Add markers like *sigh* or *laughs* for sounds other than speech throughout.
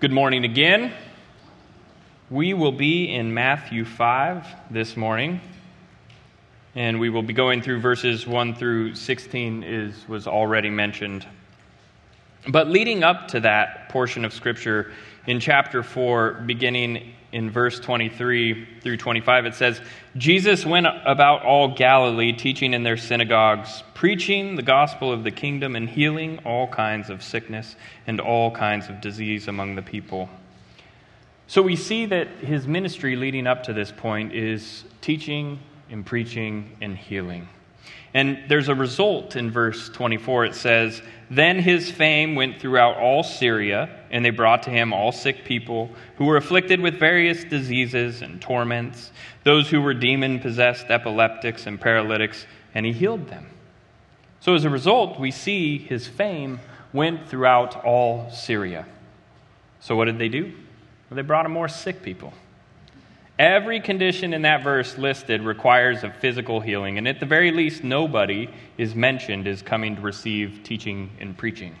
Good morning again. We will be in Matthew 5 this morning, and we will be going through verses 1 through 16 is was already mentioned. But leading up to that portion of scripture in chapter 4 beginning in verse 23 through 25 it says Jesus went about all Galilee teaching in their synagogues preaching the gospel of the kingdom and healing all kinds of sickness and all kinds of disease among the people. So we see that his ministry leading up to this point is teaching and preaching and healing. And there's a result in verse 24. It says, Then his fame went throughout all Syria, and they brought to him all sick people who were afflicted with various diseases and torments, those who were demon possessed, epileptics, and paralytics, and he healed them. So, as a result, we see his fame went throughout all Syria. So, what did they do? Well, they brought him more sick people. Every condition in that verse listed requires a physical healing, and at the very least, nobody is mentioned as coming to receive teaching and preaching.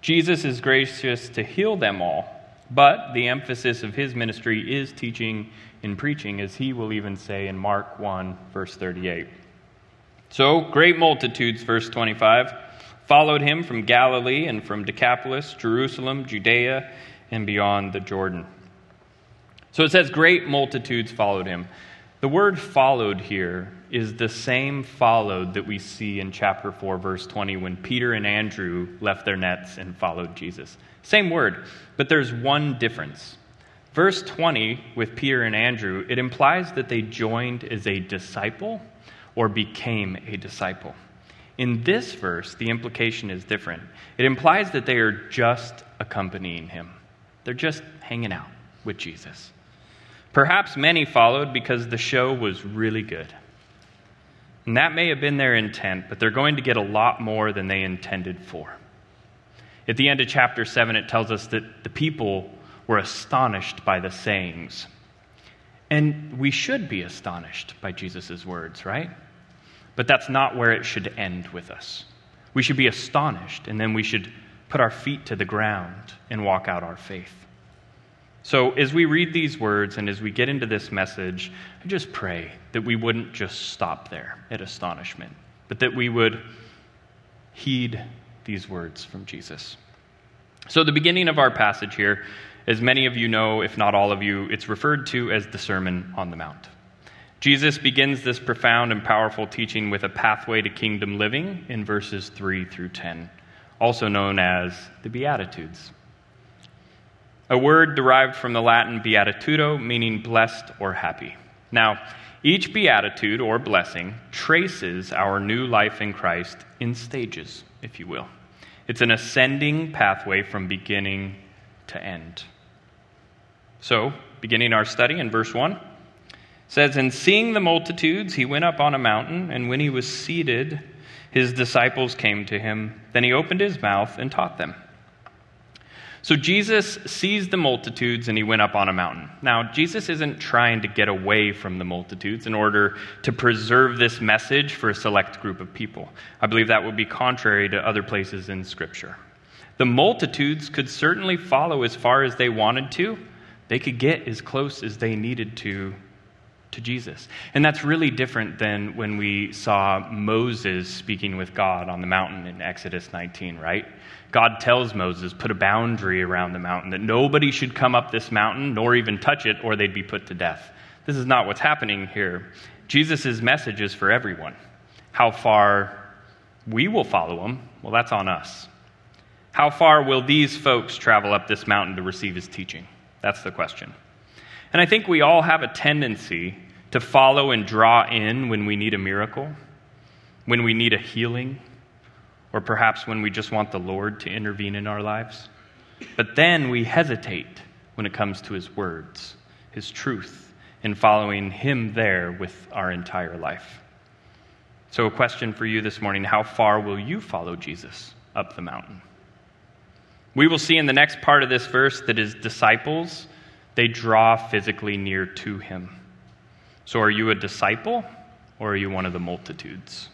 Jesus is gracious to heal them all, but the emphasis of his ministry is teaching and preaching, as he will even say in Mark 1, verse 38. So, great multitudes, verse 25, followed him from Galilee and from Decapolis, Jerusalem, Judea, and beyond the Jordan. So it says, Great multitudes followed him. The word followed here is the same followed that we see in chapter 4, verse 20, when Peter and Andrew left their nets and followed Jesus. Same word, but there's one difference. Verse 20, with Peter and Andrew, it implies that they joined as a disciple or became a disciple. In this verse, the implication is different. It implies that they are just accompanying him, they're just hanging out with Jesus. Perhaps many followed because the show was really good. And that may have been their intent, but they're going to get a lot more than they intended for. At the end of chapter 7, it tells us that the people were astonished by the sayings. And we should be astonished by Jesus' words, right? But that's not where it should end with us. We should be astonished, and then we should put our feet to the ground and walk out our faith. So, as we read these words and as we get into this message, I just pray that we wouldn't just stop there at astonishment, but that we would heed these words from Jesus. So, the beginning of our passage here, as many of you know, if not all of you, it's referred to as the Sermon on the Mount. Jesus begins this profound and powerful teaching with a pathway to kingdom living in verses 3 through 10, also known as the Beatitudes. A word derived from the Latin beatitudo, meaning blessed or happy. Now, each beatitude or blessing traces our new life in Christ in stages, if you will. It's an ascending pathway from beginning to end. So, beginning our study in verse 1 says, And seeing the multitudes, he went up on a mountain, and when he was seated, his disciples came to him. Then he opened his mouth and taught them. So Jesus sees the multitudes and he went up on a mountain. Now, Jesus isn't trying to get away from the multitudes in order to preserve this message for a select group of people. I believe that would be contrary to other places in Scripture. The multitudes could certainly follow as far as they wanted to, they could get as close as they needed to to Jesus. And that's really different than when we saw Moses speaking with God on the mountain in Exodus 19, right? God tells Moses, put a boundary around the mountain, that nobody should come up this mountain nor even touch it, or they'd be put to death. This is not what's happening here. Jesus' message is for everyone. How far we will follow him, well, that's on us. How far will these folks travel up this mountain to receive his teaching? That's the question. And I think we all have a tendency to follow and draw in when we need a miracle, when we need a healing, or perhaps when we just want the Lord to intervene in our lives. But then we hesitate when it comes to His words, His truth, in following Him there with our entire life. So, a question for you this morning how far will you follow Jesus up the mountain? We will see in the next part of this verse that his disciples, they draw physically near to him. So, are you a disciple or are you one of the multitudes?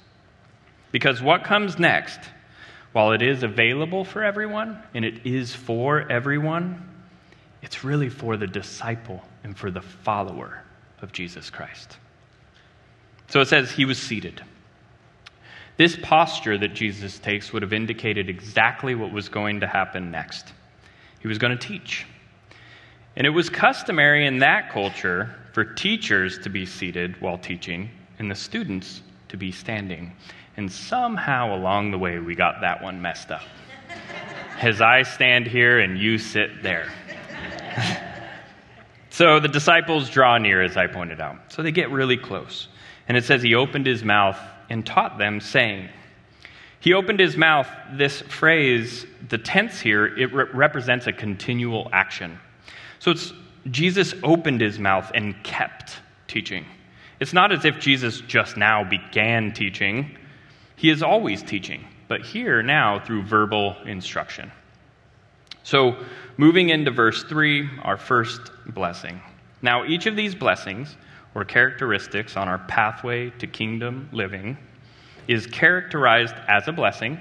Because what comes next, while it is available for everyone and it is for everyone, it's really for the disciple and for the follower of Jesus Christ. So it says he was seated. This posture that Jesus takes would have indicated exactly what was going to happen next. He was going to teach. And it was customary in that culture for teachers to be seated while teaching and the students to be standing. And somehow along the way, we got that one messed up. As I stand here and you sit there. *laughs* so the disciples draw near, as I pointed out. So they get really close. And it says, He opened his mouth and taught them, saying, He opened his mouth. This phrase, the tense here, it re- represents a continual action. So it's Jesus opened his mouth and kept teaching. It's not as if Jesus just now began teaching, he is always teaching, but here now through verbal instruction. So, moving into verse 3, our first blessing. Now, each of these blessings, or characteristics on our pathway to kingdom living, is characterized as a blessing,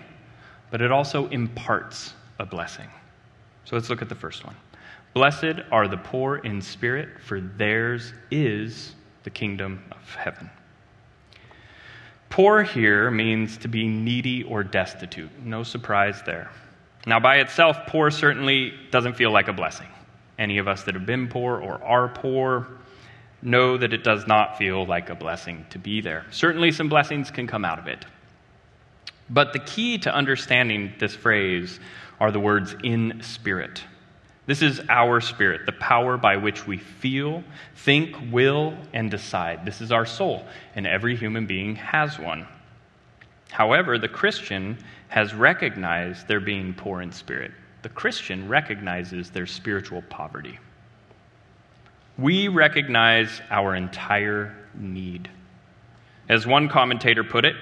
but it also imparts a blessing. So, let's look at the first one. Blessed are the poor in spirit, for theirs is the kingdom of heaven. Poor here means to be needy or destitute. No surprise there. Now, by itself, poor certainly doesn't feel like a blessing. Any of us that have been poor or are poor know that it does not feel like a blessing to be there. Certainly, some blessings can come out of it. But the key to understanding this phrase are the words in spirit. This is our spirit, the power by which we feel, think, will, and decide. This is our soul, and every human being has one. However, the Christian has recognized their being poor in spirit. The Christian recognizes their spiritual poverty. We recognize our entire need. As one commentator put it,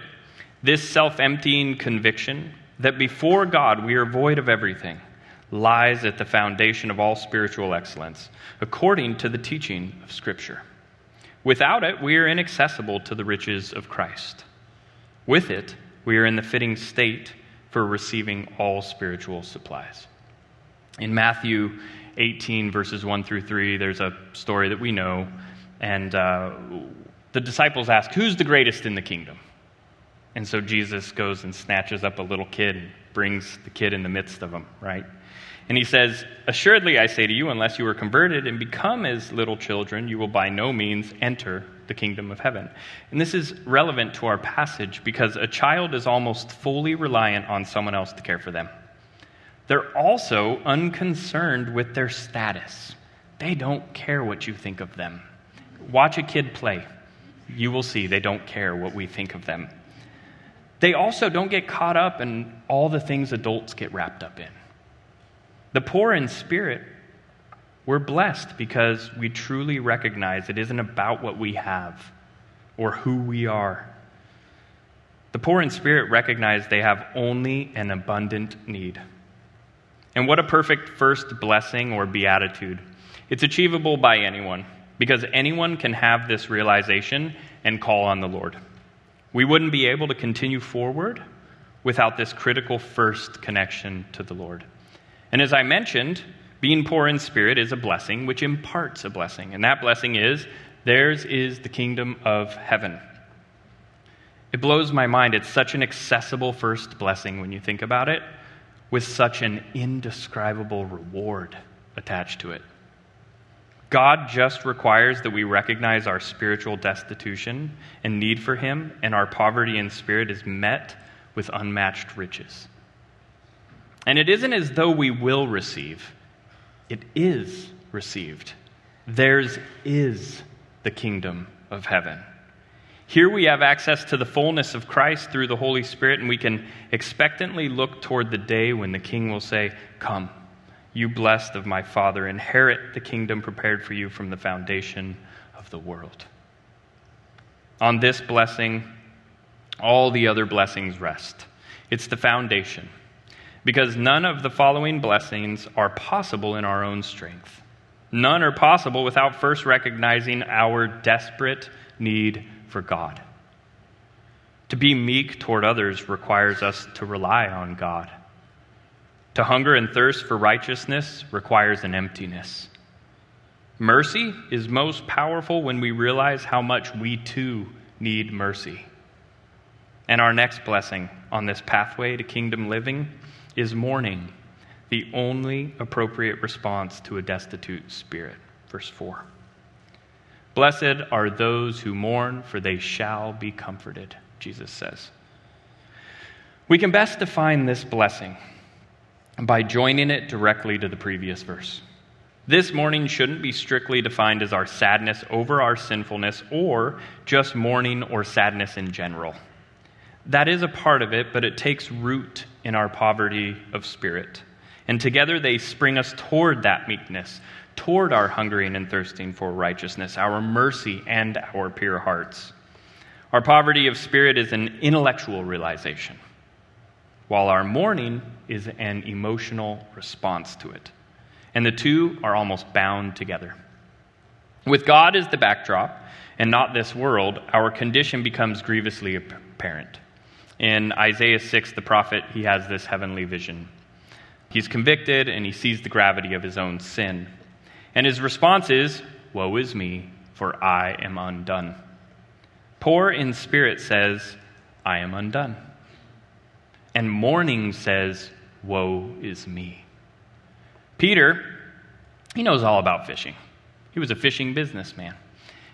this self emptying conviction that before God we are void of everything lies at the foundation of all spiritual excellence, according to the teaching of Scripture. Without it, we are inaccessible to the riches of Christ. With it, we are in the fitting state for receiving all spiritual supplies. In Matthew 18, verses 1 through 3, there's a story that we know, and uh, the disciples ask, Who's the greatest in the kingdom? And so Jesus goes and snatches up a little kid and brings the kid in the midst of them, right? And he says, Assuredly, I say to you, unless you are converted and become as little children, you will by no means enter the kingdom of heaven. And this is relevant to our passage because a child is almost fully reliant on someone else to care for them. They're also unconcerned with their status, they don't care what you think of them. Watch a kid play. You will see they don't care what we think of them. They also don't get caught up in all the things adults get wrapped up in. The poor in spirit, we're blessed because we truly recognize it isn't about what we have or who we are. The poor in spirit recognize they have only an abundant need. And what a perfect first blessing or beatitude. It's achievable by anyone because anyone can have this realization and call on the Lord. We wouldn't be able to continue forward without this critical first connection to the Lord. And as I mentioned, being poor in spirit is a blessing which imparts a blessing. And that blessing is theirs is the kingdom of heaven. It blows my mind. It's such an accessible first blessing when you think about it, with such an indescribable reward attached to it. God just requires that we recognize our spiritual destitution and need for Him, and our poverty in spirit is met with unmatched riches. And it isn't as though we will receive, it is received. Theirs is the kingdom of heaven. Here we have access to the fullness of Christ through the Holy Spirit, and we can expectantly look toward the day when the King will say, Come, you blessed of my Father, inherit the kingdom prepared for you from the foundation of the world. On this blessing, all the other blessings rest. It's the foundation because none of the following blessings are possible in our own strength. None are possible without first recognizing our desperate need for God. To be meek toward others requires us to rely on God. To hunger and thirst for righteousness requires an emptiness. Mercy is most powerful when we realize how much we too need mercy. And our next blessing on this pathway to kingdom living is mourning, the only appropriate response to a destitute spirit. Verse 4. Blessed are those who mourn, for they shall be comforted, Jesus says. We can best define this blessing by joining it directly to the previous verse. This mourning shouldn't be strictly defined as our sadness over our sinfulness or just mourning or sadness in general. That is a part of it, but it takes root in our poverty of spirit. And together they spring us toward that meekness, toward our hungering and thirsting for righteousness, our mercy, and our pure hearts. Our poverty of spirit is an intellectual realization, while our mourning is an emotional response to it. And the two are almost bound together. With God as the backdrop, and not this world, our condition becomes grievously apparent. In Isaiah 6, the prophet, he has this heavenly vision. He's convicted and he sees the gravity of his own sin. And his response is, Woe is me, for I am undone. Poor in spirit says, I am undone. And mourning says, Woe is me. Peter, he knows all about fishing. He was a fishing businessman.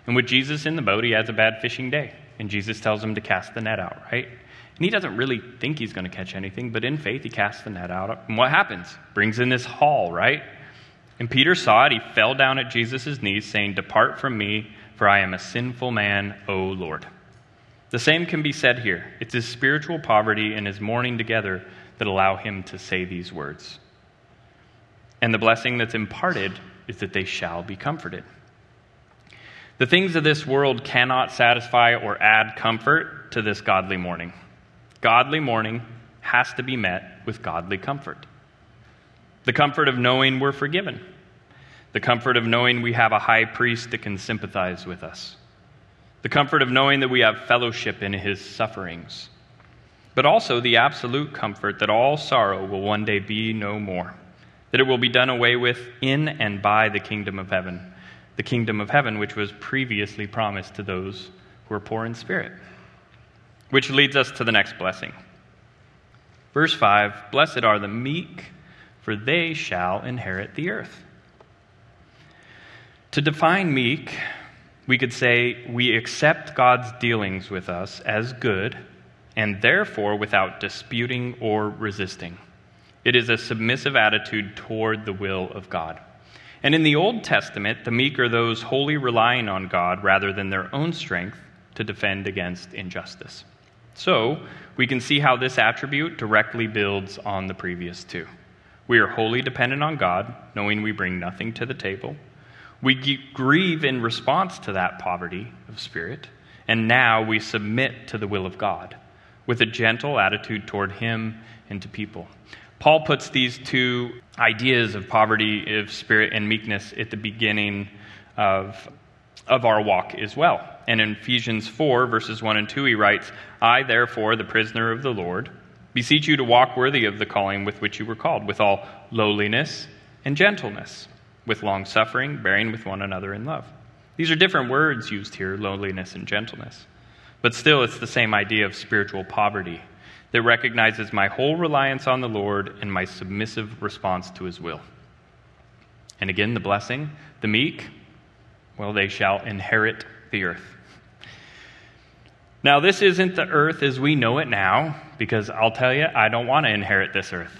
And with Jesus in the boat, he has a bad fishing day. And Jesus tells him to cast the net out, right? And he doesn't really think he's going to catch anything, but in faith, he casts the net out. And what happens? Brings in this haul, right? And Peter saw it. He fell down at Jesus' knees, saying, Depart from me, for I am a sinful man, O Lord. The same can be said here. It's his spiritual poverty and his mourning together that allow him to say these words. And the blessing that's imparted is that they shall be comforted. The things of this world cannot satisfy or add comfort to this godly mourning. Godly mourning has to be met with godly comfort. The comfort of knowing we're forgiven, the comfort of knowing we have a high priest that can sympathize with us, the comfort of knowing that we have fellowship in his sufferings, but also the absolute comfort that all sorrow will one day be no more, that it will be done away with in and by the kingdom of heaven, the kingdom of heaven which was previously promised to those who are poor in spirit. Which leads us to the next blessing. Verse 5 Blessed are the meek, for they shall inherit the earth. To define meek, we could say we accept God's dealings with us as good and therefore without disputing or resisting. It is a submissive attitude toward the will of God. And in the Old Testament, the meek are those wholly relying on God rather than their own strength to defend against injustice. So, we can see how this attribute directly builds on the previous two. We are wholly dependent on God, knowing we bring nothing to the table. We grieve in response to that poverty of spirit, and now we submit to the will of God with a gentle attitude toward Him and to people. Paul puts these two ideas of poverty of spirit and meekness at the beginning of, of our walk as well. And in Ephesians 4, verses 1 and 2, he writes, I, therefore, the prisoner of the Lord, beseech you to walk worthy of the calling with which you were called, with all lowliness and gentleness, with long suffering, bearing with one another in love. These are different words used here, lowliness and gentleness. But still, it's the same idea of spiritual poverty that recognizes my whole reliance on the Lord and my submissive response to his will. And again, the blessing, the meek, well, they shall inherit the earth. Now, this isn't the earth as we know it now, because I'll tell you, I don't want to inherit this earth.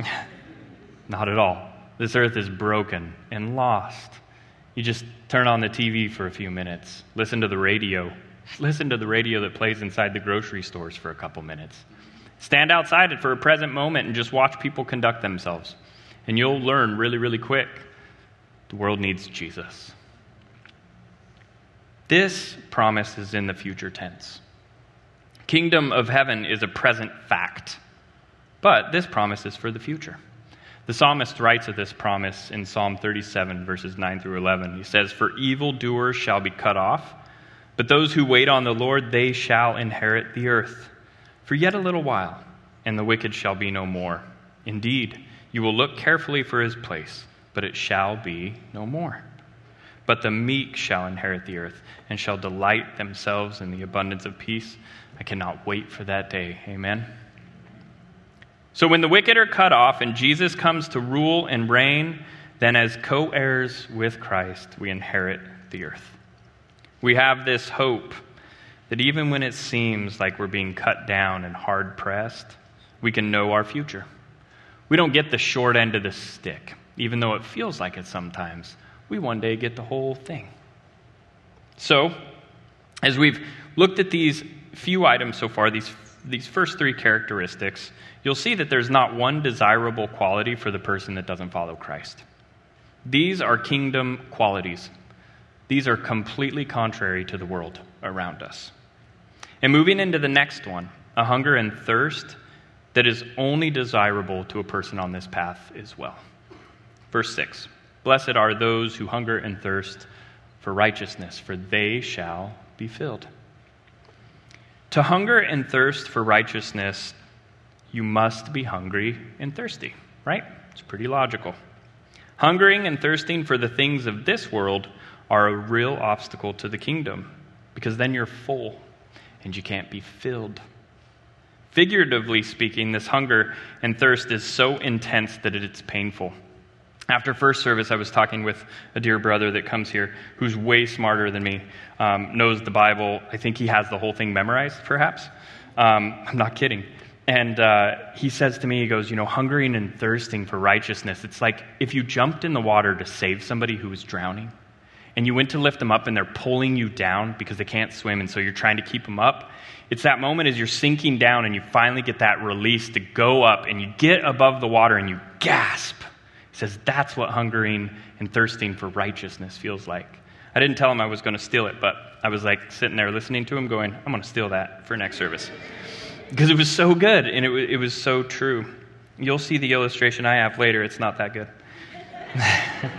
*laughs* Not at all. This earth is broken and lost. You just turn on the TV for a few minutes, listen to the radio, *laughs* listen to the radio that plays inside the grocery stores for a couple minutes. Stand outside it for a present moment and just watch people conduct themselves. And you'll learn really, really quick the world needs Jesus. This promise is in the future tense. Kingdom of heaven is a present fact, but this promise is for the future. The psalmist writes of this promise in Psalm 37, verses 9 through 11. He says, For evildoers shall be cut off, But those who wait on the Lord, they shall inherit the earth. For yet a little while, and the wicked shall be no more. Indeed, you will look carefully for his place, but it shall be no more. But the meek shall inherit the earth, and shall delight themselves in the abundance of peace. I cannot wait for that day. Amen. So when the wicked are cut off and Jesus comes to rule and reign, then as co heirs with Christ, we inherit the earth. We have this hope that even when it seems like we're being cut down and hard pressed, we can know our future. We don't get the short end of the stick, even though it feels like it sometimes. We one day get the whole thing. So, as we've looked at these few items so far, these, these first three characteristics, you'll see that there's not one desirable quality for the person that doesn't follow Christ. These are kingdom qualities. These are completely contrary to the world around us. And moving into the next one, a hunger and thirst that is only desirable to a person on this path as well. Verse 6 Blessed are those who hunger and thirst for righteousness, for they shall be filled. To hunger and thirst for righteousness, you must be hungry and thirsty, right? It's pretty logical. Hungering and thirsting for the things of this world are a real obstacle to the kingdom because then you're full and you can't be filled. Figuratively speaking, this hunger and thirst is so intense that it's painful. After first service, I was talking with a dear brother that comes here who's way smarter than me, um, knows the Bible. I think he has the whole thing memorized, perhaps. Um, I'm not kidding. And uh, he says to me, he goes, You know, hungering and thirsting for righteousness, it's like if you jumped in the water to save somebody who was drowning, and you went to lift them up and they're pulling you down because they can't swim, and so you're trying to keep them up. It's that moment as you're sinking down and you finally get that release to go up and you get above the water and you gasp. Says, That's what hungering and thirsting for righteousness feels like. I didn't tell him I was going to steal it, but I was like sitting there listening to him, going, I'm going to steal that for next service because it was so good and it, it was so true. You'll see the illustration I have later. It's not that good. *laughs*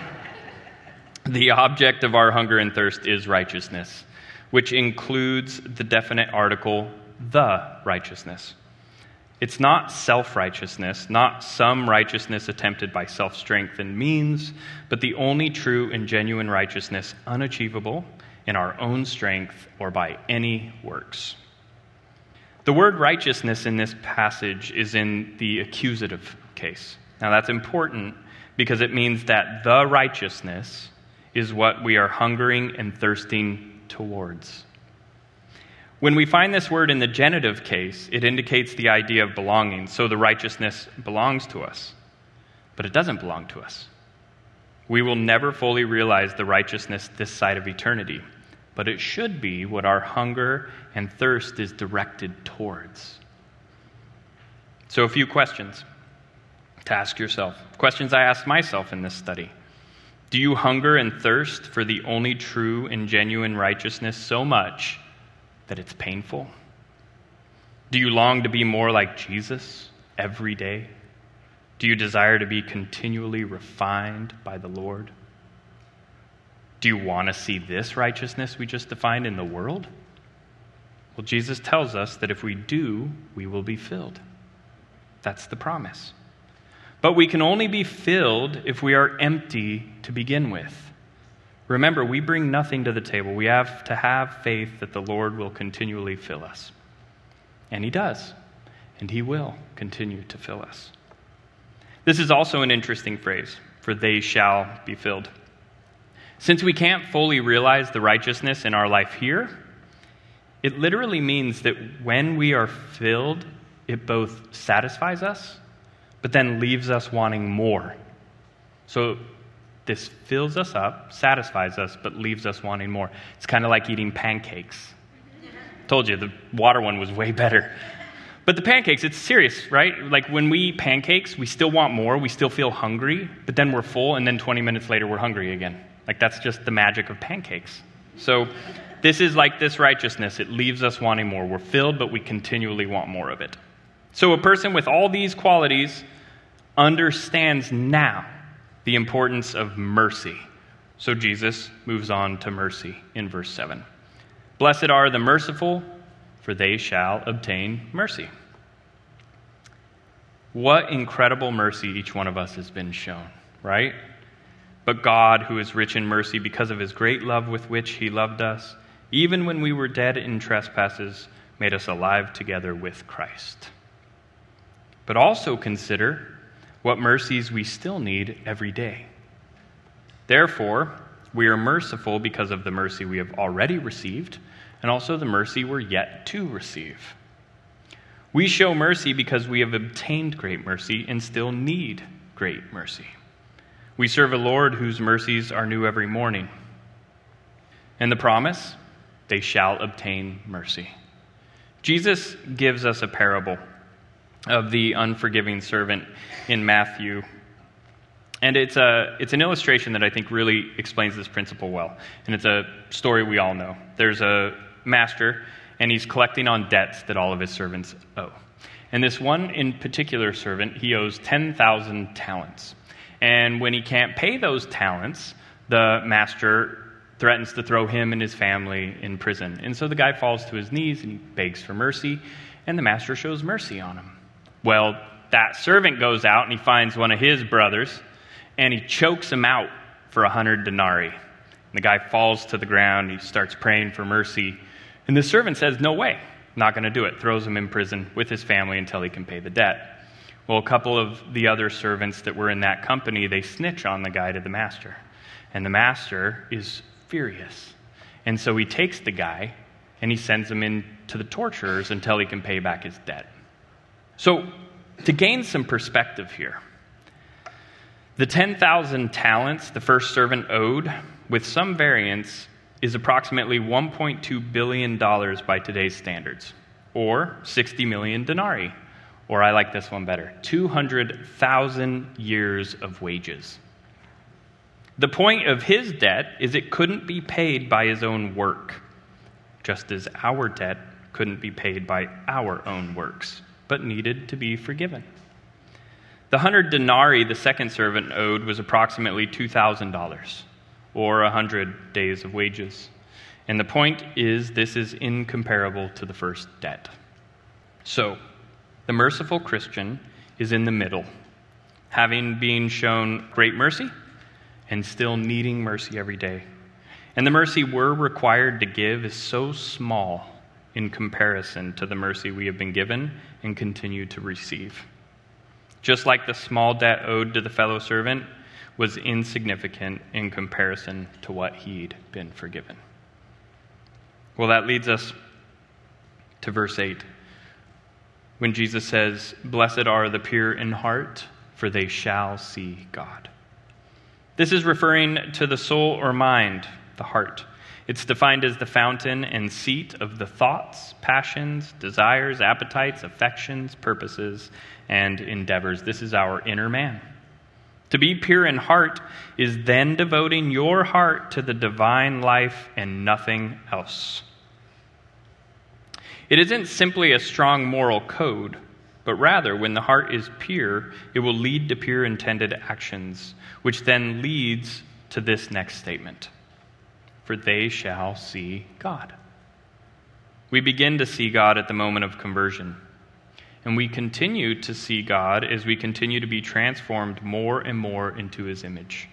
the object of our hunger and thirst is righteousness, which includes the definite article, the righteousness. It's not self righteousness, not some righteousness attempted by self strength and means, but the only true and genuine righteousness unachievable in our own strength or by any works. The word righteousness in this passage is in the accusative case. Now, that's important because it means that the righteousness is what we are hungering and thirsting towards. When we find this word in the genitive case, it indicates the idea of belonging, so the righteousness belongs to us. But it doesn't belong to us. We will never fully realize the righteousness this side of eternity but it should be what our hunger and thirst is directed towards. So, a few questions to ask yourself. Questions I asked myself in this study. Do you hunger and thirst for the only true and genuine righteousness so much that it's painful? Do you long to be more like Jesus every day? Do you desire to be continually refined by the Lord? Do you want to see this righteousness we just defined in the world? Well, Jesus tells us that if we do, we will be filled. That's the promise. But we can only be filled if we are empty to begin with. Remember, we bring nothing to the table. We have to have faith that the Lord will continually fill us. And He does. And He will continue to fill us. This is also an interesting phrase for they shall be filled. Since we can't fully realize the righteousness in our life here, it literally means that when we are filled, it both satisfies us, but then leaves us wanting more. So this fills us up, satisfies us, but leaves us wanting more. It's kind of like eating pancakes. Told you, the water one was way better. But the pancakes, it's serious, right? Like when we eat pancakes, we still want more, we still feel hungry, but then we're full, and then 20 minutes later, we're hungry again. Like that's just the magic of pancakes. So this is like this righteousness. It leaves us wanting more. We're filled, but we continually want more of it. So a person with all these qualities understands now the importance of mercy. So Jesus moves on to mercy in verse 7. Blessed are the merciful, for they shall obtain mercy. What incredible mercy each one of us has been shown, right? But God, who is rich in mercy because of his great love with which he loved us, even when we were dead in trespasses, made us alive together with Christ. But also consider what mercies we still need every day. Therefore, we are merciful because of the mercy we have already received, and also the mercy we're yet to receive. We show mercy because we have obtained great mercy and still need great mercy. We serve a Lord whose mercies are new every morning. And the promise, they shall obtain mercy. Jesus gives us a parable of the unforgiving servant in Matthew. And it's, a, it's an illustration that I think really explains this principle well. And it's a story we all know. There's a master, and he's collecting on debts that all of his servants owe. And this one in particular servant, he owes 10,000 talents. And when he can't pay those talents, the master threatens to throw him and his family in prison. And so the guy falls to his knees and he begs for mercy, and the master shows mercy on him. Well, that servant goes out and he finds one of his brothers and he chokes him out for a hundred denarii. And the guy falls to the ground, he starts praying for mercy. And the servant says, No way, not going to do it. Throws him in prison with his family until he can pay the debt. Well, a couple of the other servants that were in that company, they snitch on the guy to the master. And the master is furious. And so he takes the guy and he sends him into the torturers until he can pay back his debt. So, to gain some perspective here, the 10,000 talents the first servant owed, with some variance, is approximately $1.2 billion by today's standards, or 60 million denarii, or I like this one better 200,000 years of wages. The point of his debt is it couldn't be paid by his own work, just as our debt couldn't be paid by our own works, but needed to be forgiven. The hundred denarii the second servant owed was approximately $2,000, or a hundred days of wages. And the point is, this is incomparable to the first debt. So, the merciful Christian is in the middle, having been shown great mercy and still needing mercy every day. And the mercy we're required to give is so small in comparison to the mercy we have been given and continue to receive. Just like the small debt owed to the fellow servant was insignificant in comparison to what he'd been forgiven. Well, that leads us to verse 8 when Jesus says, Blessed are the pure in heart, for they shall see God. This is referring to the soul or mind, the heart. It's defined as the fountain and seat of the thoughts, passions, desires, appetites, affections, purposes, and endeavors. This is our inner man. To be pure in heart is then devoting your heart to the divine life and nothing else. It isn't simply a strong moral code but rather, when the heart is pure, it will lead to pure intended actions, which then leads to this next statement For they shall see God. We begin to see God at the moment of conversion. And we continue to see God as we continue to be transformed more and more into his image.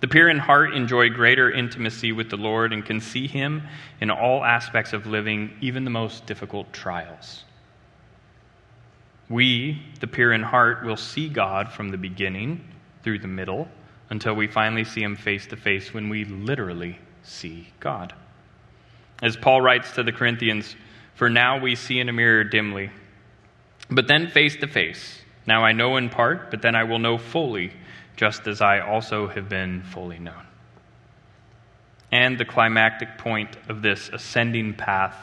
The pure in heart enjoy greater intimacy with the Lord and can see him in all aspects of living, even the most difficult trials. We, the pure in heart, will see God from the beginning through the middle until we finally see Him face to face when we literally see God. As Paul writes to the Corinthians, For now we see in a mirror dimly, but then face to face. Now I know in part, but then I will know fully, just as I also have been fully known. And the climactic point of this ascending path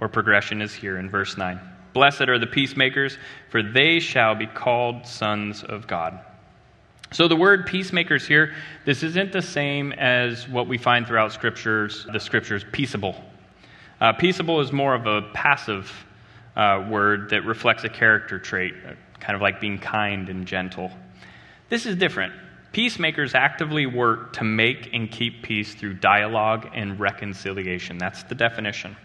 or progression is here in verse 9. Blessed are the peacemakers, for they shall be called sons of God. So the word peacemakers here, this isn't the same as what we find throughout scriptures, the scriptures, peaceable. Uh, peaceable is more of a passive uh, word that reflects a character trait, kind of like being kind and gentle. This is different. Peacemakers actively work to make and keep peace through dialogue and reconciliation. That's the definition.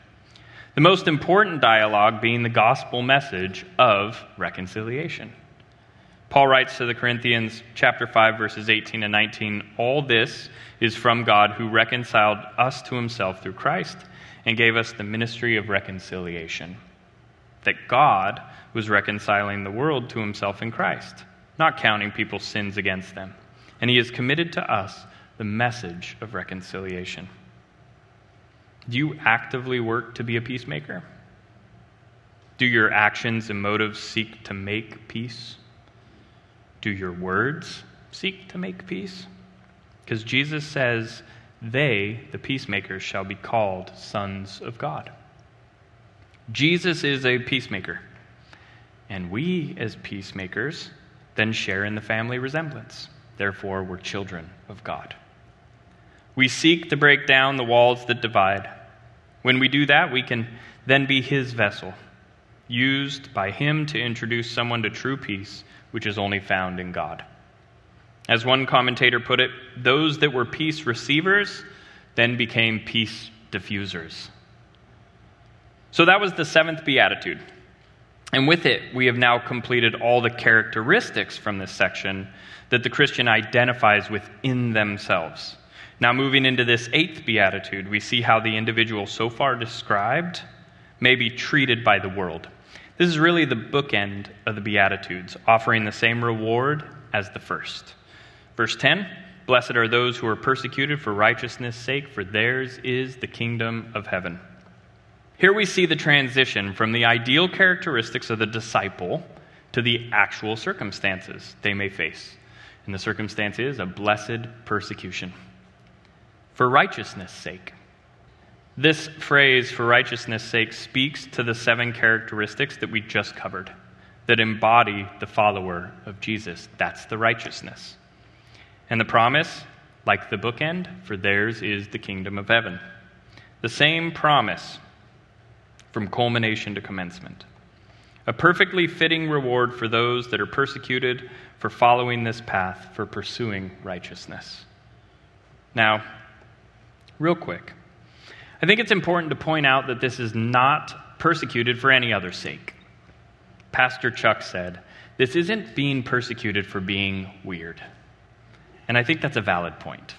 The most important dialogue being the gospel message of reconciliation. Paul writes to the Corinthians, chapter 5, verses 18 and 19 All this is from God who reconciled us to himself through Christ and gave us the ministry of reconciliation. That God was reconciling the world to himself in Christ, not counting people's sins against them. And he has committed to us the message of reconciliation. Do you actively work to be a peacemaker? Do your actions and motives seek to make peace? Do your words seek to make peace? Because Jesus says, They, the peacemakers, shall be called sons of God. Jesus is a peacemaker. And we, as peacemakers, then share in the family resemblance. Therefore, we're children of God. We seek to break down the walls that divide. When we do that, we can then be His vessel, used by Him to introduce someone to true peace which is only found in God. As one commentator put it, those that were peace receivers then became peace diffusers. So that was the seventh beatitude. And with it, we have now completed all the characteristics from this section that the Christian identifies within themselves. Now, moving into this eighth beatitude, we see how the individual so far described may be treated by the world. This is really the bookend of the Beatitudes, offering the same reward as the first. Verse 10 Blessed are those who are persecuted for righteousness' sake, for theirs is the kingdom of heaven. Here we see the transition from the ideal characteristics of the disciple to the actual circumstances they may face. And the circumstance is a blessed persecution for righteousness' sake. This phrase, for righteousness' sake, speaks to the seven characteristics that we just covered that embody the follower of Jesus. That's the righteousness. And the promise, like the bookend, for theirs is the kingdom of heaven. The same promise from culmination to commencement. A perfectly fitting reward for those that are persecuted for following this path, for pursuing righteousness. Now, real quick, I think it's important to point out that this is not persecuted for any other sake. Pastor Chuck said, This isn't being persecuted for being weird. And I think that's a valid point.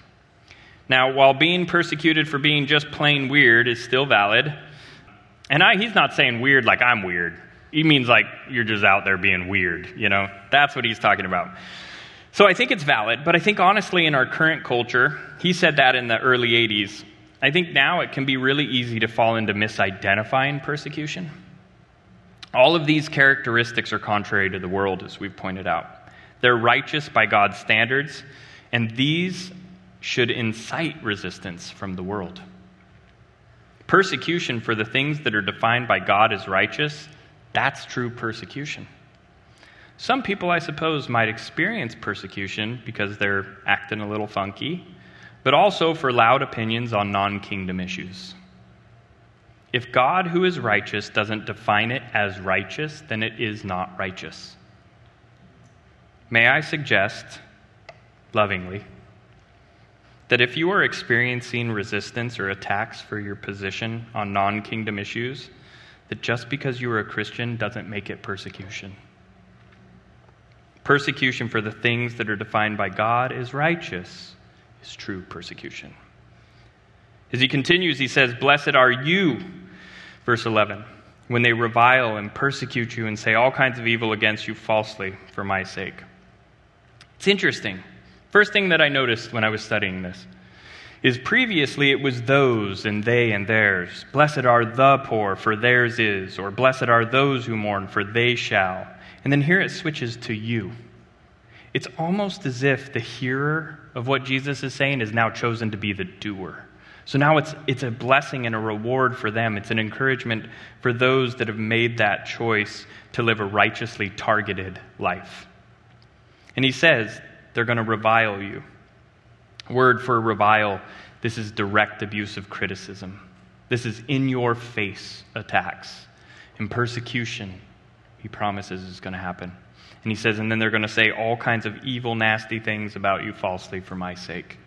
Now, while being persecuted for being just plain weird is still valid, and I, he's not saying weird like I'm weird. He means like you're just out there being weird, you know? That's what he's talking about. So I think it's valid, but I think honestly, in our current culture, he said that in the early 80s. I think now it can be really easy to fall into misidentifying persecution. All of these characteristics are contrary to the world, as we've pointed out. They're righteous by God's standards, and these should incite resistance from the world. Persecution for the things that are defined by God as righteous, that's true persecution. Some people, I suppose, might experience persecution because they're acting a little funky but also for loud opinions on non kingdom issues. If God, who is righteous, doesn't define it as righteous, then it is not righteous. May I suggest, lovingly, that if you are experiencing resistance or attacks for your position on non kingdom issues, that just because you are a Christian doesn't make it persecution. Persecution for the things that are defined by God is righteous is true persecution. As he continues, he says, Blessed are you, verse 11, when they revile and persecute you and say all kinds of evil against you falsely for my sake. It's interesting. First thing that I noticed when I was studying this is previously it was those and they and theirs. Blessed are the poor, for theirs is, or blessed are those who mourn, for they shall. And then here it switches to you. It's almost as if the hearer of what Jesus is saying is now chosen to be the doer. So now it's, it's a blessing and a reward for them. It's an encouragement for those that have made that choice to live a righteously targeted life. And he says they're going to revile you. Word for revile, this is direct abusive criticism. This is in your face attacks and persecution, he promises, is going to happen. And he says, and then they're going to say all kinds of evil, nasty things about you falsely for my sake.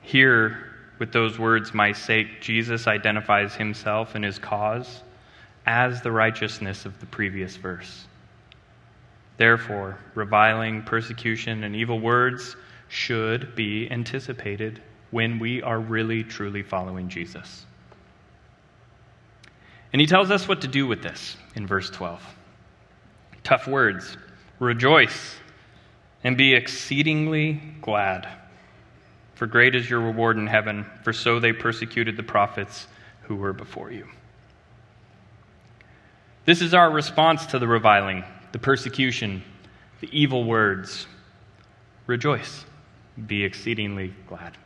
Here, with those words, my sake, Jesus identifies himself and his cause as the righteousness of the previous verse. Therefore, reviling, persecution, and evil words should be anticipated when we are really, truly following Jesus. And he tells us what to do with this in verse 12. Tough words. Rejoice and be exceedingly glad. For great is your reward in heaven, for so they persecuted the prophets who were before you. This is our response to the reviling, the persecution, the evil words. Rejoice, be exceedingly glad.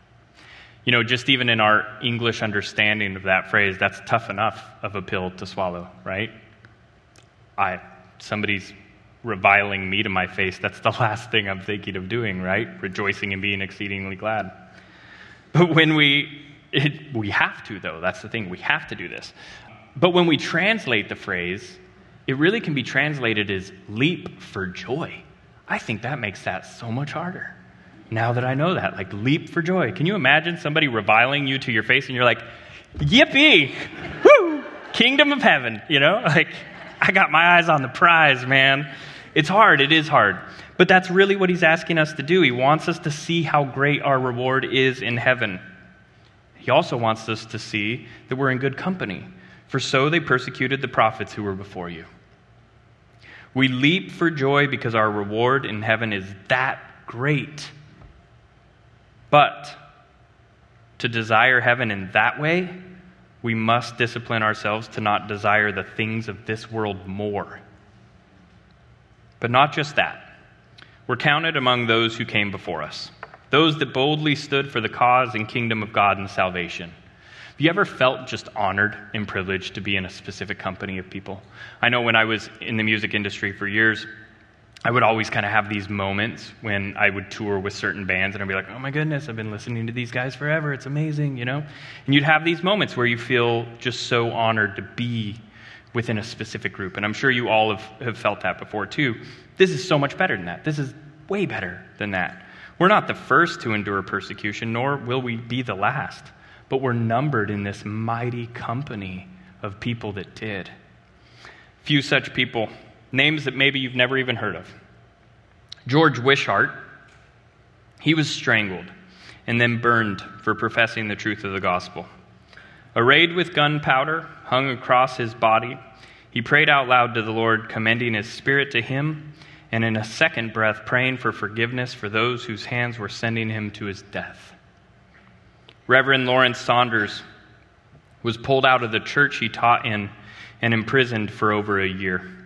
You know, just even in our English understanding of that phrase, that's tough enough of a pill to swallow, right? I somebody's reviling me to my face, that's the *laughs* last thing I'm thinking of doing, right? Rejoicing and being exceedingly glad. But when we it, we have to though, that's the thing, we have to do this. But when we translate the phrase, it really can be translated as leap for joy. I think that makes that so much harder now that I know that. Like, leap for joy. Can you imagine somebody reviling you to your face and you're like, yippee, woo, kingdom of heaven, you know? Like, I got my eyes on the prize, man. It's hard, it is hard. But that's really what he's asking us to do. He wants us to see how great our reward is in heaven. He also wants us to see that we're in good company. For so they persecuted the prophets who were before you. We leap for joy because our reward in heaven is that great. But to desire heaven in that way, we must discipline ourselves to not desire the things of this world more. But not just that. We're counted among those who came before us, those that boldly stood for the cause and kingdom of God and salvation. Have you ever felt just honored and privileged to be in a specific company of people? I know when I was in the music industry for years, I would always kind of have these moments when I would tour with certain bands and I'd be like, oh my goodness, I've been listening to these guys forever. It's amazing, you know? And you'd have these moments where you feel just so honored to be within a specific group. And I'm sure you all have, have felt that before too. This is so much better than that. This is way better than that. We're not the first to endure persecution, nor will we be the last, but we're numbered in this mighty company of people that did. Few such people names that maybe you've never even heard of. George Wishart, he was strangled and then burned for professing the truth of the gospel. Arrayed with gunpowder hung across his body, he prayed out loud to the Lord, commending his spirit to him, and in a second breath praying for forgiveness for those whose hands were sending him to his death. Reverend Lawrence Saunders was pulled out of the church he taught in and imprisoned for over a year.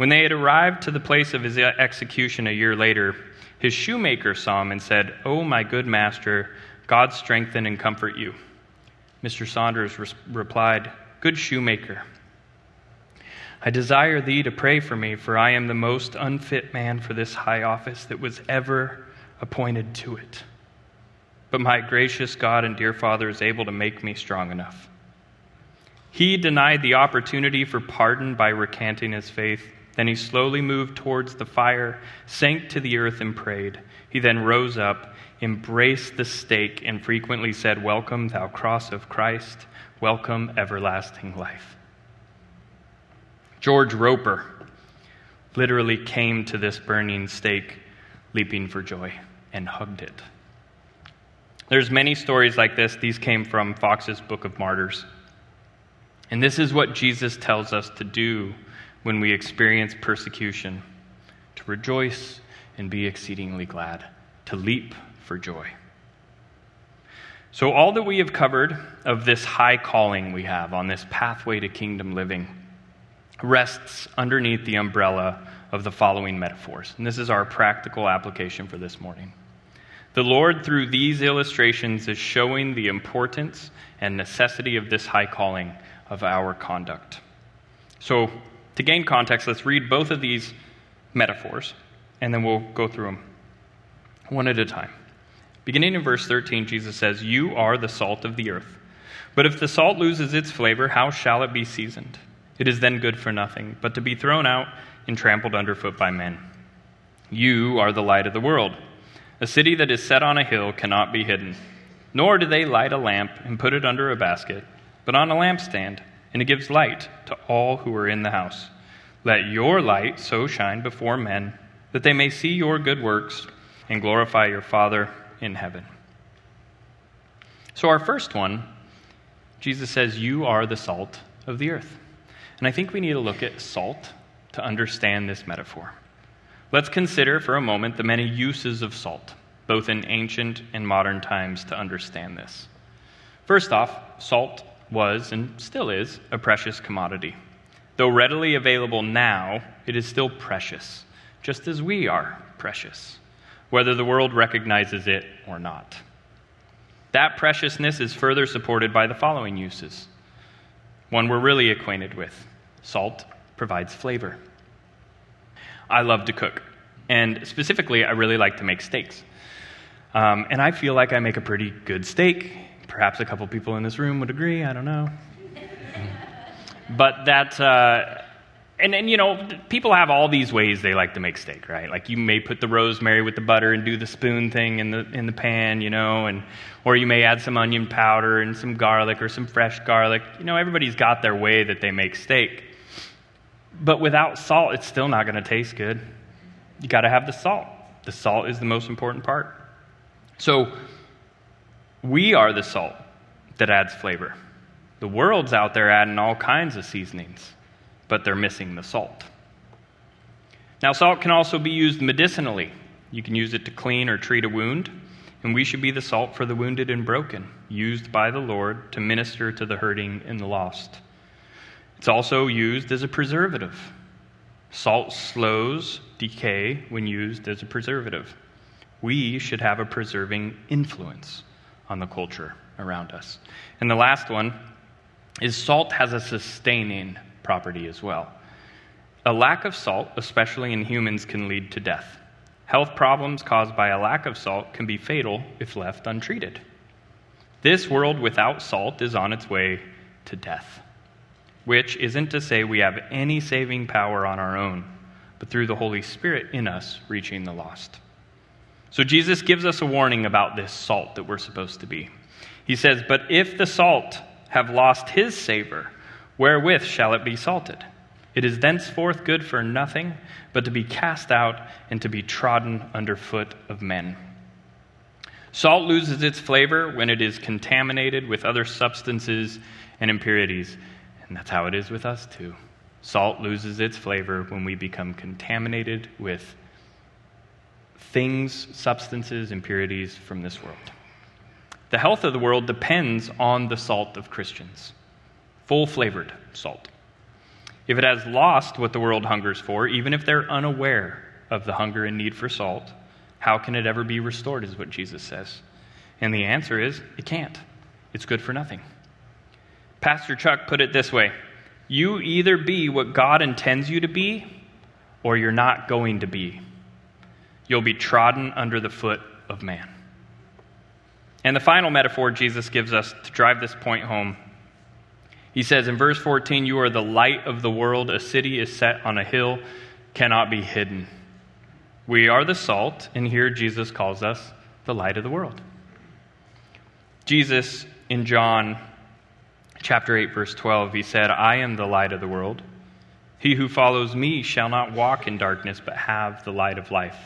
When they had arrived to the place of his execution a year later, his shoemaker saw him and said, Oh, my good master, God strengthen and comfort you. Mr. Saunders re- replied, Good shoemaker, I desire thee to pray for me, for I am the most unfit man for this high office that was ever appointed to it. But my gracious God and dear Father is able to make me strong enough. He denied the opportunity for pardon by recanting his faith then he slowly moved towards the fire, sank to the earth, and prayed. He then rose up, embraced the stake, and frequently said, Welcome, thou cross of Christ. Welcome, everlasting life. George Roper literally came to this burning stake leaping for joy and hugged it. There's many stories like this. These came from Foxe's Book of Martyrs. And this is what Jesus tells us to do when we experience persecution, to rejoice and be exceedingly glad, to leap for joy. So, all that we have covered of this high calling we have on this pathway to kingdom living rests underneath the umbrella of the following metaphors. And this is our practical application for this morning. The Lord, through these illustrations, is showing the importance and necessity of this high calling of our conduct. So, to gain context, let's read both of these metaphors, and then we'll go through them one at a time. Beginning in verse 13, Jesus says, You are the salt of the earth. But if the salt loses its flavor, how shall it be seasoned? It is then good for nothing, but to be thrown out and trampled underfoot by men. You are the light of the world. A city that is set on a hill cannot be hidden. Nor do they light a lamp and put it under a basket, but on a lampstand, and it gives light to all who are in the house. Let your light so shine before men that they may see your good works and glorify your Father in heaven. So, our first one, Jesus says, You are the salt of the earth. And I think we need to look at salt to understand this metaphor. Let's consider for a moment the many uses of salt, both in ancient and modern times, to understand this. First off, salt was and still is a precious commodity. Though readily available now, it is still precious, just as we are precious, whether the world recognizes it or not. That preciousness is further supported by the following uses. One we're really acquainted with salt provides flavor. I love to cook. And specifically, I really like to make steaks. Um, and I feel like I make a pretty good steak. Perhaps a couple people in this room would agree. I don't know. but that, uh, and, and you know, people have all these ways they like to make steak, right? Like you may put the rosemary with the butter and do the spoon thing in the, in the pan, you know, and, or you may add some onion powder and some garlic or some fresh garlic. You know, everybody's got their way that they make steak. But without salt, it's still not going to taste good. You got to have the salt. The salt is the most important part. So, we are the salt that adds flavor. The world's out there adding all kinds of seasonings, but they're missing the salt. Now, salt can also be used medicinally. You can use it to clean or treat a wound, and we should be the salt for the wounded and broken, used by the Lord to minister to the hurting and the lost. It's also used as a preservative. Salt slows decay when used as a preservative. We should have a preserving influence on the culture around us. And the last one is salt has a sustaining property as well. A lack of salt, especially in humans, can lead to death. Health problems caused by a lack of salt can be fatal if left untreated. This world without salt is on its way to death which isn't to say we have any saving power on our own, but through the Holy Spirit in us reaching the lost. So Jesus gives us a warning about this salt that we're supposed to be. He says, But if the salt have lost his savor, wherewith shall it be salted? It is thenceforth good for nothing but to be cast out and to be trodden under foot of men. Salt loses its flavor when it is contaminated with other substances and impurities. And that's how it is with us, too. Salt loses its flavor when we become contaminated with things, substances, impurities from this world. The health of the world depends on the salt of Christians, full flavored salt. If it has lost what the world hungers for, even if they're unaware of the hunger and need for salt, how can it ever be restored, is what Jesus says. And the answer is it can't. It's good for nothing. Pastor Chuck put it this way You either be what God intends you to be, or you're not going to be. You'll be trodden under the foot of man. And the final metaphor Jesus gives us to drive this point home he says in verse 14, You are the light of the world. A city is set on a hill, cannot be hidden. We are the salt, and here Jesus calls us the light of the world. Jesus in John chapter 8, verse 12, he said, I am the light of the world. He who follows me shall not walk in darkness, but have the light of life.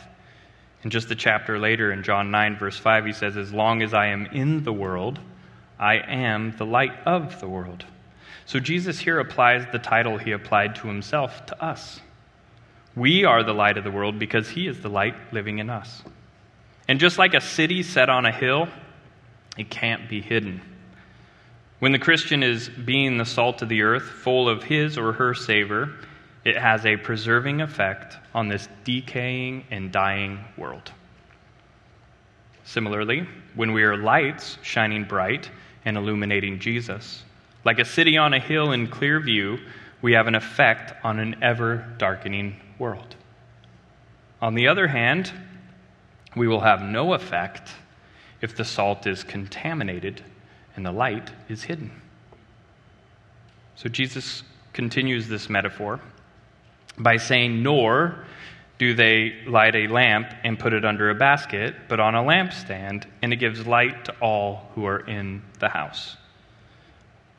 And just a chapter later, in John 9, verse 5, he says, As long as I am in the world, I am the light of the world. So Jesus here applies the title he applied to himself to us. We are the light of the world because he is the light living in us. And just like a city set on a hill, it can't be hidden. When the Christian is being the salt of the earth, full of his or her savor, it has a preserving effect on this decaying and dying world. Similarly, when we are lights shining bright and illuminating Jesus, like a city on a hill in clear view, we have an effect on an ever darkening world. On the other hand, we will have no effect if the salt is contaminated and the light is hidden. So Jesus continues this metaphor by saying, Nor do they light a lamp and put it under a basket, but on a lampstand, and it gives light to all who are in the house.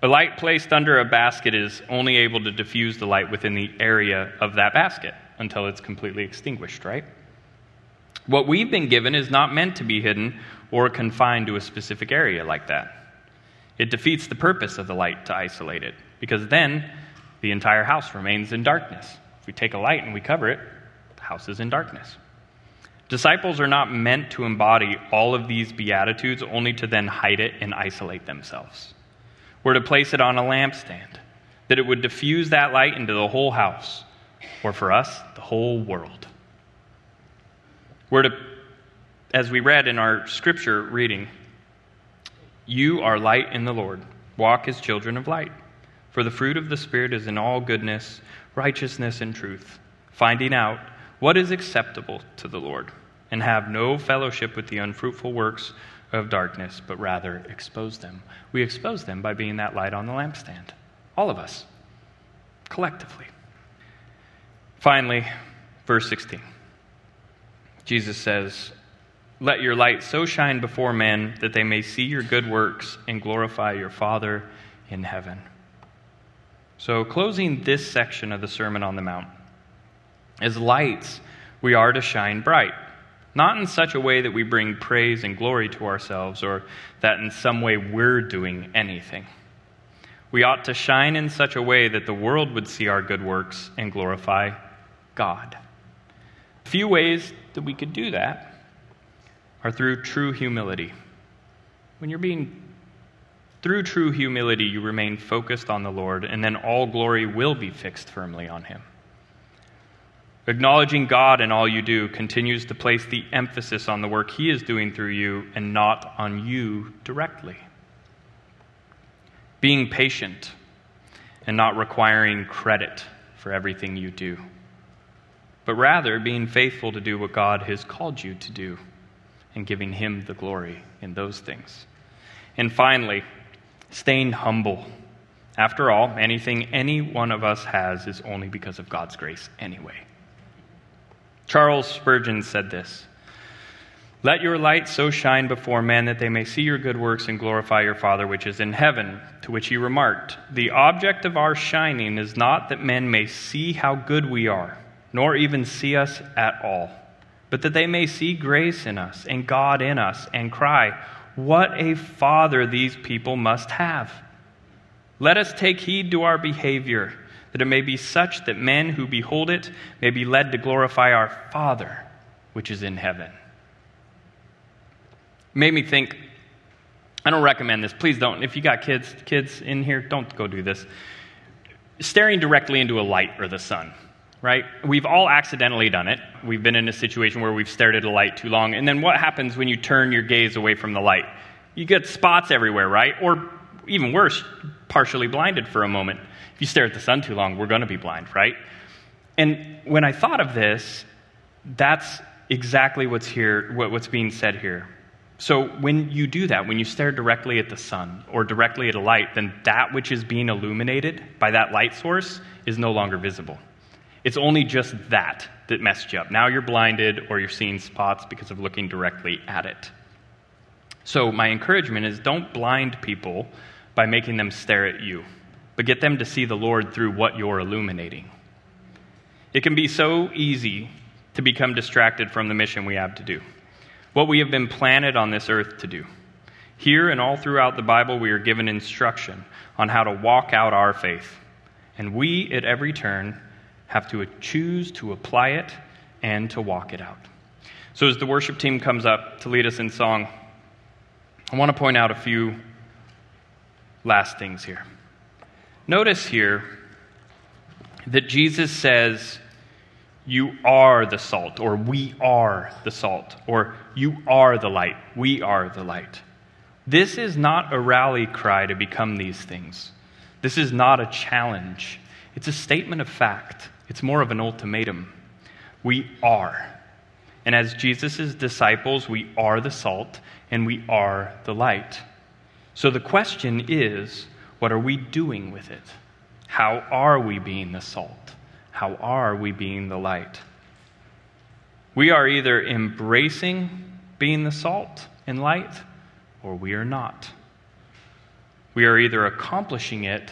A light placed under a basket is only able to diffuse the light within the area of that basket until it's completely extinguished, right? What we've been given is not meant to be hidden or confined to a specific area like that. It defeats the purpose of the light to isolate it, because then the entire house remains in darkness. We take a light and we cover it, the house is in darkness. Disciples are not meant to embody all of these beatitudes only to then hide it and isolate themselves. We're to place it on a lampstand, that it would diffuse that light into the whole house, or for us, the whole world. We're to, as we read in our scripture reading, you are light in the Lord. Walk as children of light. For the fruit of the Spirit is in all goodness, righteousness, and truth, finding out what is acceptable to the Lord, and have no fellowship with the unfruitful works of darkness, but rather expose them. We expose them by being that light on the lampstand. All of us, collectively. Finally, verse 16. Jesus says, Let your light so shine before men that they may see your good works and glorify your Father in heaven. So, closing this section of the Sermon on the Mount, as lights, we are to shine bright, not in such a way that we bring praise and glory to ourselves or that in some way we're doing anything. We ought to shine in such a way that the world would see our good works and glorify God. A few ways that we could do that are through true humility. When you're being through true humility, you remain focused on the Lord, and then all glory will be fixed firmly on Him. Acknowledging God in all you do continues to place the emphasis on the work He is doing through you and not on you directly. Being patient and not requiring credit for everything you do, but rather being faithful to do what God has called you to do and giving Him the glory in those things. And finally, staying humble. After all, anything any one of us has is only because of God's grace anyway. Charles Spurgeon said this Let your light so shine before men that they may see your good works and glorify your Father which is in heaven. To which he remarked, The object of our shining is not that men may see how good we are, nor even see us at all, but that they may see grace in us and God in us and cry, what a father these people must have. Let us take heed to our behavior, that it may be such that men who behold it may be led to glorify our Father which is in heaven. made me think, I don't recommend this. Please don't. If you got kids, kids in here, don't go do this. Staring directly into a light or the sun right? We've all accidentally done it. We've been in a situation where we've stared at a light too long. And then what happens when you turn your gaze away from the light? You get spots everywhere, right? Or even worse, partially blinded for a moment. If you stare at the sun too long, we're going to be blind, right? And when I thought of this, that's exactly what's here, what's being said here. So when you do that, when you stare directly at the sun or directly at a light, then that which is being illuminated by that light source is no longer visible. It's only just that that messed you up. Now you're blinded or you're seeing spots because of looking directly at it. So, my encouragement is don't blind people by making them stare at you, but get them to see the Lord through what you're illuminating. It can be so easy to become distracted from the mission we have to do, what we have been planted on this earth to do. Here and all throughout the Bible, we are given instruction on how to walk out our faith. And we, at every turn, have to choose to apply it and to walk it out. So, as the worship team comes up to lead us in song, I want to point out a few last things here. Notice here that Jesus says, You are the salt, or we are the salt, or you are the light, we are the light. This is not a rally cry to become these things. This is not a challenge. It's a statement of fact. It's more of an ultimatum. We are. And as Jesus' disciples, we are the salt and we are the light. So the question is what are we doing with it? How are we being the salt? How are we being the light? We are either embracing being the salt and light, or we are not. We are either accomplishing it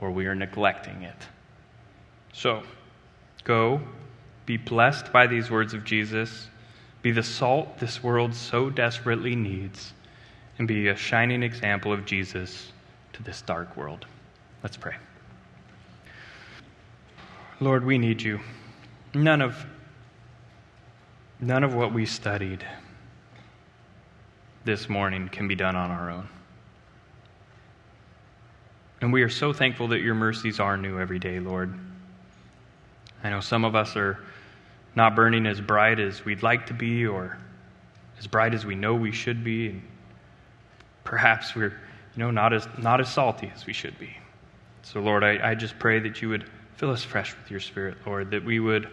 or we are neglecting it. So, go, be blessed by these words of Jesus, be the salt this world so desperately needs, and be a shining example of Jesus to this dark world. Let's pray. Lord, we need you. None of none of what we studied this morning can be done on our own. And we are so thankful that your mercies are new every day, Lord. I know some of us are not burning as bright as we'd like to be or as bright as we know we should be. And perhaps we're you know, not as, not as salty as we should be. So, Lord, I, I just pray that you would fill us fresh with your Spirit, Lord, that we would,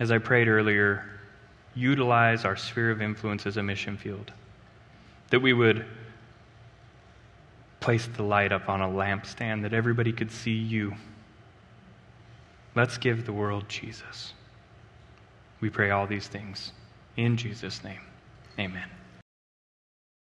as I prayed earlier, utilize our sphere of influence as a mission field, that we would place the light up on a lampstand that everybody could see you. Let's give the world Jesus. We pray all these things in Jesus' name. Amen.